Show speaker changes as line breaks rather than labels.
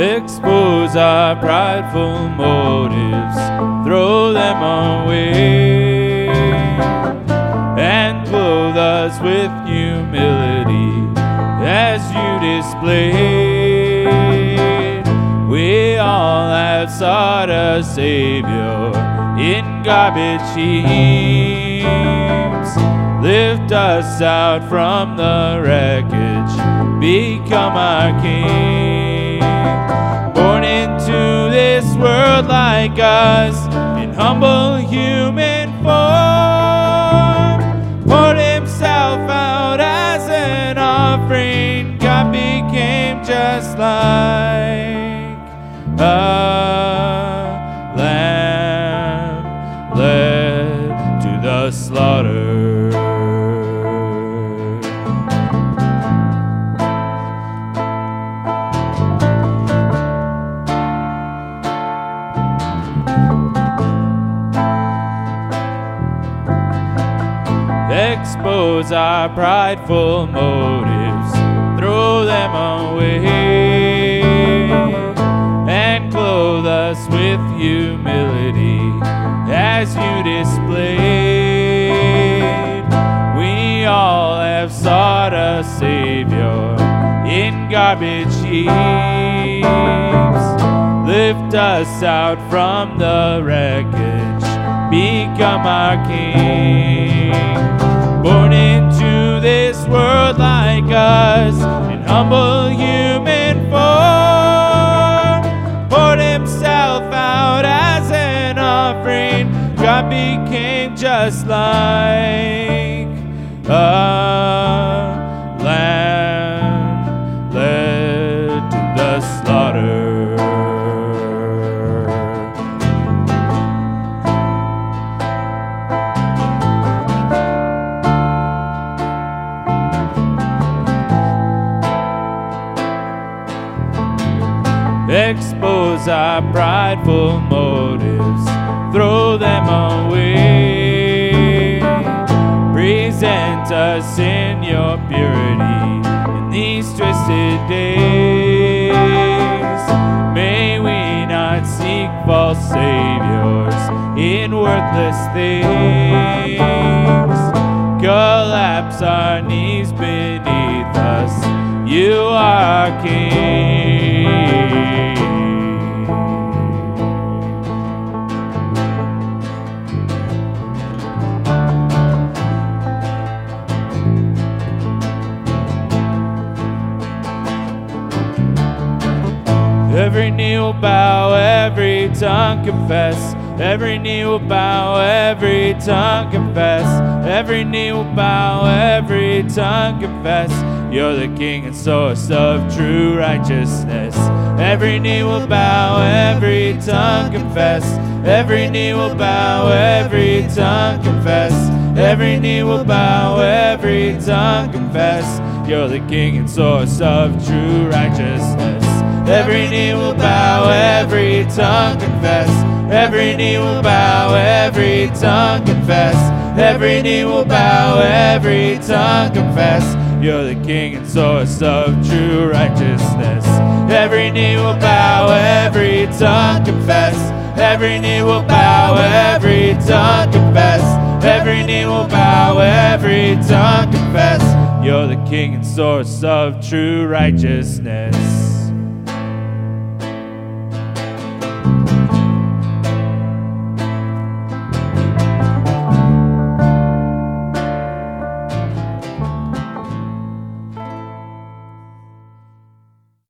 Expose our prideful motives, throw them away, and clothe us with humility as you displayed. We all have sought a Savior in garbage heaps. Lift us out from the wreckage, become our King born into this world like us in humble human form. Poured himself out as an offering. God became just like expose our prideful motives, throw them away, and clothe us with humility as you displayed. We all have sought a Savior in garbage heaps. Lift us out from the wreckage, become our King like us in humble human form poured himself out as an offering. God became just like a expose our prideful motives, throw them away. Present us in your purity in these twisted days. May we not seek false saviors in worthless things. Collapse our knees beneath us. You are King. Every knee will bow, every tongue confess. Every knee will bow, every tongue confess. Every knee will bow, every tongue confess. You're the King and source of true righteousness. Every knee will bow, every tongue confess. Every knee will bow, every tongue confess. Every knee will bow, every tongue confess. You're the King and source of true righteousness. Every knee will bow, every tongue confess. Every knee will bow, every tongue confess. Every knee will bow, every tongue confess. You're the King and source of true righteousness. Every knee will bow, every tongue confess. Every knee will bow, every tongue confess. Every knee will bow, every tongue confess. You're the King and source of true righteousness. Thank you.